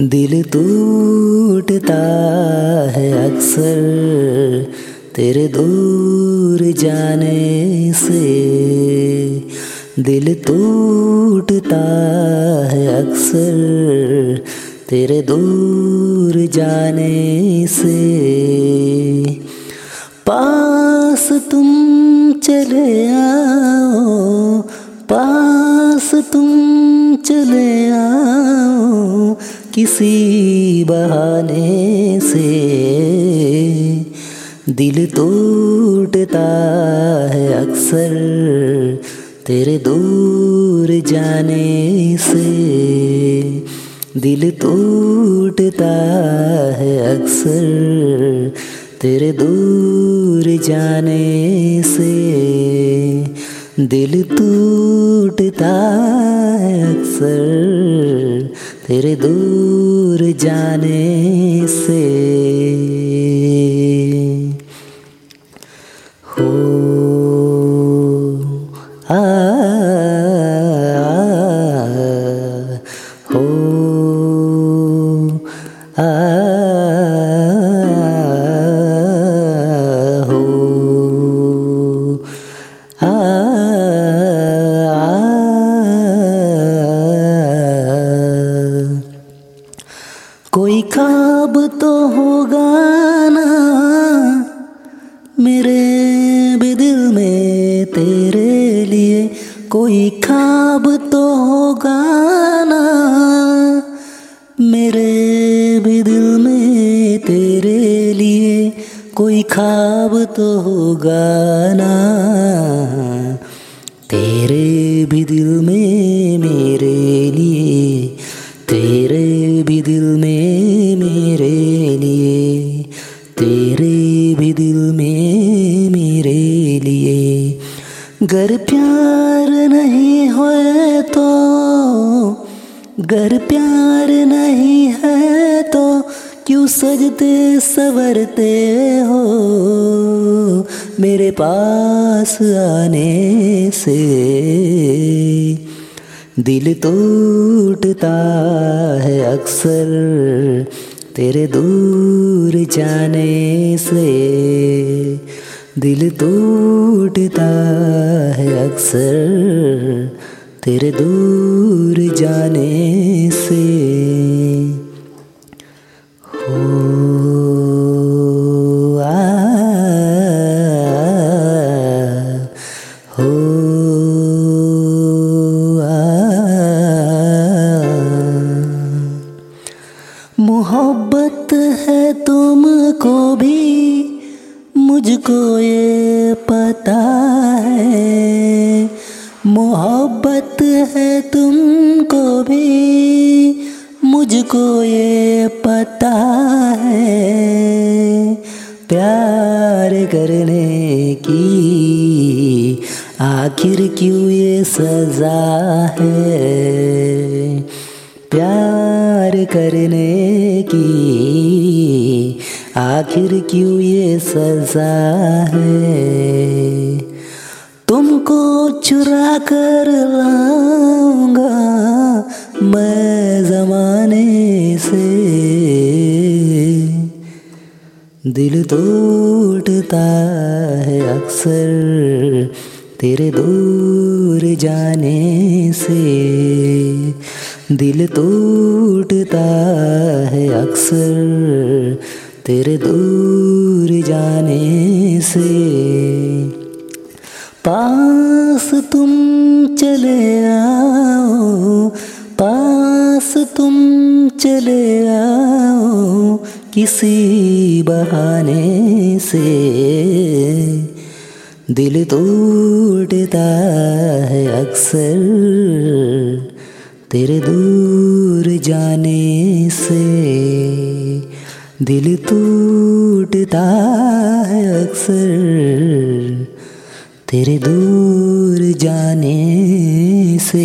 दिल टूटता है अक्सर, तेरे दूर जाने से। दिल टूटता है अक्सर, तेरे दूर जाने से। पास तुम चले आओ, पास तुम चले आओ किसी बहाने से। दिल टूटता है अक्सर तेरे दूर जाने से। दिल टूटता है अक्सर तेरे दूर जाने से। दिल टूटता है अक्सर तेरे दूर जाने से। हो आ, हो आ, कोई खाब तो होगा ना। मेरे भी दिल में तेरे लिए कोई खाब तो होगा ना। तेरे भी दिल में मेरे लिए, तेरे भी दिल में मेरे लिए, तेरे भी दिल में मेरे लिए। गर प्यार होए तो गर प्यार नहीं है तो क्यों सजते सवरते हो? मेरे पास आने से दिल टूटता है अक्सर तेरे दूर जाने से। दिल टूटता है अक्सर तेरे दूर जाने से हो मोहब्बत है तुमको भी मुझको ये पता है। मोहब्बत है तुमको भी, मुझको ये पता है। प्यार करने की आखिर क्यों ये सजा है? प्यार करने की आखिर क्यों ये सजा है? तुमको चुरा कर लाऊँगा मैं जमाने से। दिल टूटता है अक्सर तेरे दूर जाने से। दिल टूटता है अक्सर तेरे दूर जाने से। पास तुम चले आओ, पास तुम चले आओ किसी बहाने से। दिल टूटता है अक्सर तेरे दूर जाने से। दिल टूटता है अक्सर तेरे दूर जाने से